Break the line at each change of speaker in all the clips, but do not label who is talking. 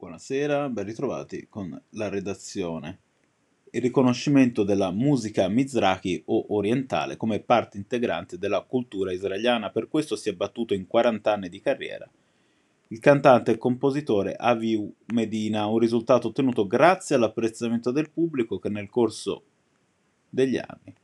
Buonasera, ben ritrovati con la redazione. Il riconoscimento della musica mizrahi o orientale come parte integrante della cultura israeliana, per questo si è battuto in 40 anni di carriera. Il cantante e compositore Aviu Medina, un risultato ottenuto grazie all'apprezzamento del pubblico che nel corso degli anni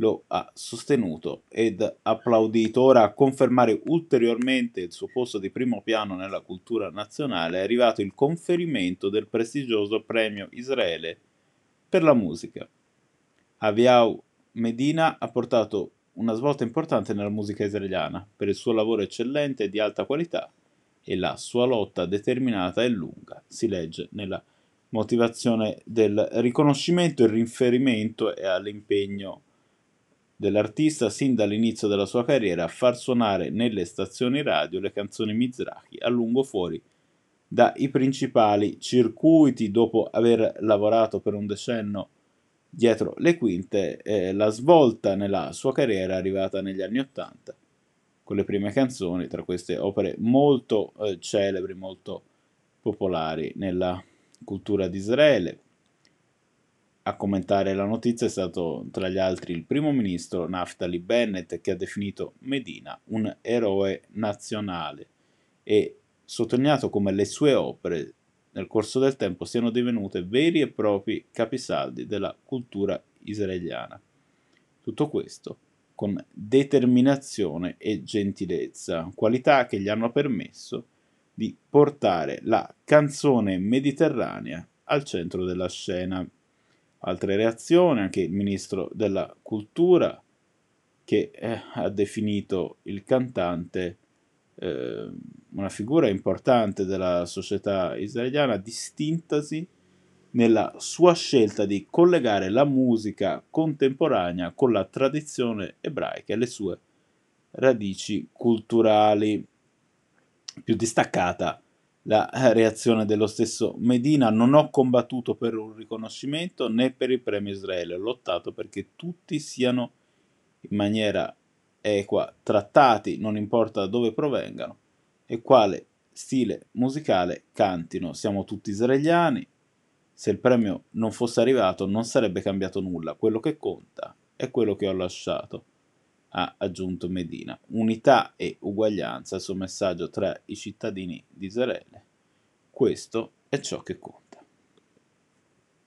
lo ha sostenuto ed applaudito. Ora a confermare ulteriormente il suo posto di primo piano nella cultura nazionale è arrivato il conferimento del prestigioso premio Israele per la musica. Aviau Medina ha portato una svolta importante nella musica israeliana per il suo lavoro eccellente e di alta qualità e la sua lotta determinata e lunga, si legge nella motivazione del riconoscimento e riferimento e all'impegno dell'artista sin dall'inizio della sua carriera a far suonare nelle stazioni radio le canzoni Mizrahi a lungo fuori dai principali circuiti dopo aver lavorato per un decennio dietro le quinte, eh, la svolta nella sua carriera è arrivata negli anni Ottanta con le prime canzoni, tra queste opere molto eh, celebri, molto popolari nella cultura di Israele, a commentare la notizia è stato tra gli altri il primo ministro Naftali Bennett che ha definito Medina un eroe nazionale e sottolineato come le sue opere nel corso del tempo siano divenute veri e propri capisaldi della cultura israeliana. Tutto questo con determinazione e gentilezza, qualità che gli hanno permesso di portare la canzone mediterranea al centro della scena altre reazioni, anche il ministro della cultura che eh, ha definito il cantante eh, una figura importante della società israeliana, distintasi nella sua scelta di collegare la musica contemporanea con la tradizione ebraica e le sue radici culturali. Più distaccata la reazione dello stesso Medina, non ho combattuto per un riconoscimento né per il premio Israele, ho lottato perché tutti siano in maniera equa trattati, non importa da dove provengano e quale stile musicale cantino. Siamo tutti israeliani, se il premio non fosse arrivato non sarebbe cambiato nulla, quello che conta è quello che ho lasciato ha aggiunto Medina. Unità e uguaglianza, il suo messaggio tra i cittadini di Israele. Questo è ciò che conta.